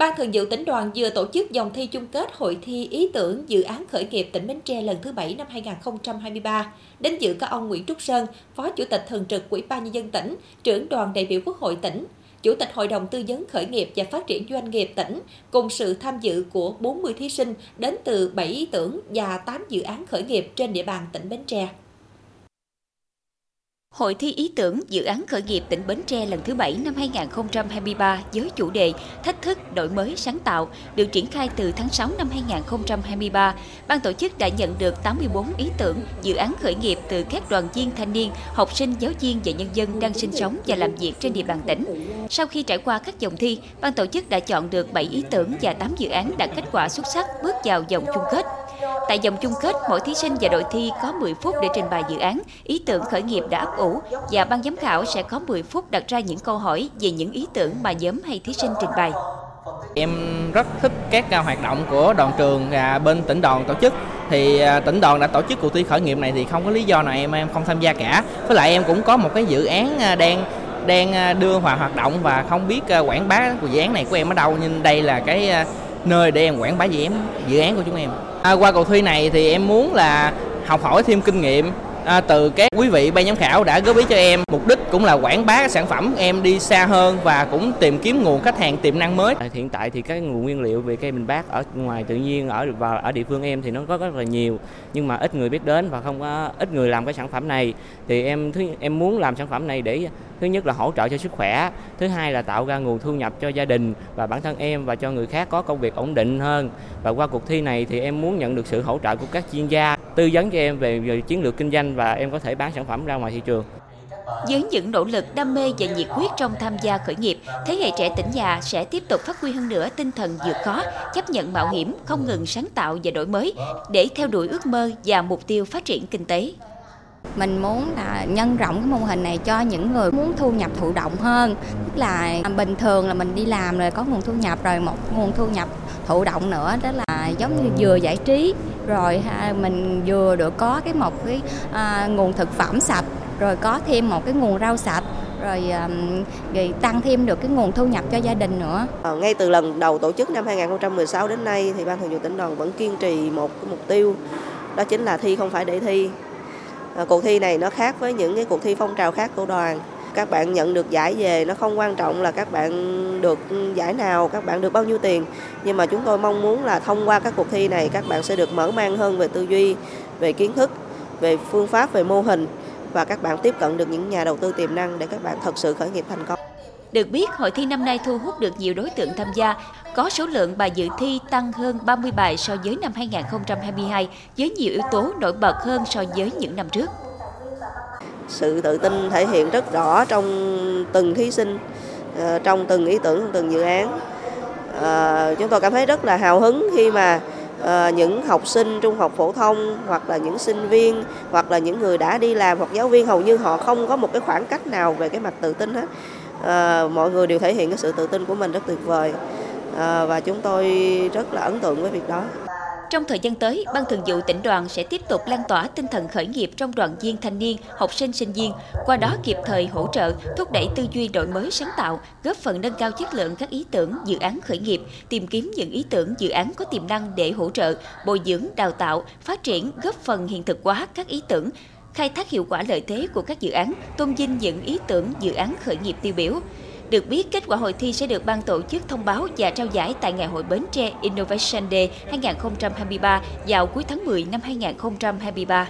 Ban Thường vụ tỉnh đoàn vừa tổ chức dòng thi chung kết hội thi ý tưởng dự án khởi nghiệp tỉnh Bến Tre lần thứ 7 năm 2023. Đến dự có ông Nguyễn Trúc Sơn, Phó Chủ tịch Thường trực Ủy ban Nhân dân tỉnh, trưởng đoàn đại biểu Quốc hội tỉnh, Chủ tịch Hội đồng Tư vấn Khởi nghiệp và Phát triển Doanh nghiệp tỉnh, cùng sự tham dự của 40 thí sinh đến từ 7 ý tưởng và 8 dự án khởi nghiệp trên địa bàn tỉnh Bến Tre. Hội thi ý tưởng dự án khởi nghiệp tỉnh Bến Tre lần thứ 7 năm 2023 với chủ đề Thách thức đổi mới sáng tạo được triển khai từ tháng 6 năm 2023. Ban tổ chức đã nhận được 84 ý tưởng dự án khởi nghiệp từ các đoàn viên thanh niên, học sinh, giáo viên và nhân dân đang sinh sống và làm việc trên địa bàn tỉnh. Sau khi trải qua các vòng thi, ban tổ chức đã chọn được 7 ý tưởng và 8 dự án đạt kết quả xuất sắc bước vào vòng chung kết. Tại vòng chung kết, mỗi thí sinh và đội thi có 10 phút để trình bày dự án, ý tưởng khởi nghiệp đã ấp ủ và ban giám khảo sẽ có 10 phút đặt ra những câu hỏi về những ý tưởng mà nhóm hay thí sinh trình bày. Em rất thích các à, hoạt động của đoàn trường và bên tỉnh đoàn tổ chức thì à, tỉnh đoàn đã tổ chức cuộc thi khởi nghiệp này thì không có lý do nào em em không tham gia cả. Với lại em cũng có một cái dự án à, đang đang đưa vào hoạt động và không biết quảng bá của dự án này của em ở đâu nhưng đây là cái nơi để em quảng bá dự án dự án của chúng em. À, qua cuộc thi này thì em muốn là học hỏi thêm kinh nghiệm à, từ các quý vị ban giám khảo đã góp ý cho em mục đích cũng là quảng bá sản phẩm em đi xa hơn và cũng tìm kiếm nguồn khách hàng tiềm năng mới. À, hiện tại thì các nguồn nguyên liệu về cây bình bát ở ngoài tự nhiên ở và ở địa phương em thì nó có rất là nhiều nhưng mà ít người biết đến và không có ít người làm cái sản phẩm này. Thì em thứ em muốn làm sản phẩm này để thứ nhất là hỗ trợ cho sức khỏe thứ hai là tạo ra nguồn thu nhập cho gia đình và bản thân em và cho người khác có công việc ổn định hơn. Và qua cuộc thi này thì em muốn nhận được sự hỗ trợ của các chuyên gia tư vấn cho em về, về chiến lược kinh doanh và em có thể bán sản phẩm ra ngoài thị trường với những nỗ lực đam mê và nhiệt huyết trong tham gia khởi nghiệp, thế hệ trẻ tỉnh nhà sẽ tiếp tục phát huy hơn nữa tinh thần vượt khó, chấp nhận mạo hiểm, không ngừng sáng tạo và đổi mới để theo đuổi ước mơ và mục tiêu phát triển kinh tế. Mình muốn là nhân rộng cái mô hình này cho những người muốn thu nhập thụ động hơn. Tức là bình thường là mình đi làm rồi có nguồn thu nhập rồi một nguồn thu nhập thụ động nữa đó là giống như vừa giải trí rồi ha, mình vừa được có cái một cái à, nguồn thực phẩm sạch rồi có thêm một cái nguồn rau sạch rồi, rồi tăng thêm được cái nguồn thu nhập cho gia đình nữa. Ờ, ngay từ lần đầu tổ chức năm 2016 đến nay thì ban thường vụ tỉnh đoàn vẫn kiên trì một cái mục tiêu đó chính là thi không phải để thi À, cuộc thi này nó khác với những cái cuộc thi phong trào khác của đoàn các bạn nhận được giải về nó không quan trọng là các bạn được giải nào các bạn được bao nhiêu tiền. Nhưng mà chúng tôi mong muốn là thông qua các cuộc thi này các bạn sẽ được mở mang hơn về tư duy về kiến thức về phương pháp về mô hình và các bạn tiếp cận được những nhà đầu tư tiềm năng để các bạn thật sự khởi nghiệp thành công. Được biết, hội thi năm nay thu hút được nhiều đối tượng tham gia, có số lượng bài dự thi tăng hơn 30 bài so với năm 2022, với nhiều yếu tố nổi bật hơn so với những năm trước. Sự tự tin thể hiện rất rõ trong từng thí sinh, ờ, trong từng ý tưởng, trong từng dự án. À, chúng tôi cảm thấy rất là hào hứng khi mà à, những học sinh trung học phổ thông hoặc là những sinh viên hoặc là những người đã đi làm hoặc giáo viên hầu như họ không có một cái khoảng cách nào về cái mặt tự tin hết à, mọi người đều thể hiện cái sự tự tin của mình rất tuyệt vời à, và chúng tôi rất là ấn tượng với việc đó. Trong thời gian tới, Ban Thường vụ tỉnh đoàn sẽ tiếp tục lan tỏa tinh thần khởi nghiệp trong đoàn viên thanh niên, học sinh sinh viên, qua đó kịp thời hỗ trợ, thúc đẩy tư duy đổi mới sáng tạo, góp phần nâng cao chất lượng các ý tưởng, dự án khởi nghiệp, tìm kiếm những ý tưởng, dự án có tiềm năng để hỗ trợ, bồi dưỡng, đào tạo, phát triển, góp phần hiện thực hóa các ý tưởng, khai thác hiệu quả lợi thế của các dự án, tôn vinh những ý tưởng dự án khởi nghiệp tiêu biểu. Được biết, kết quả hội thi sẽ được ban tổ chức thông báo và trao giải tại Ngày hội Bến Tre Innovation Day 2023 vào cuối tháng 10 năm 2023.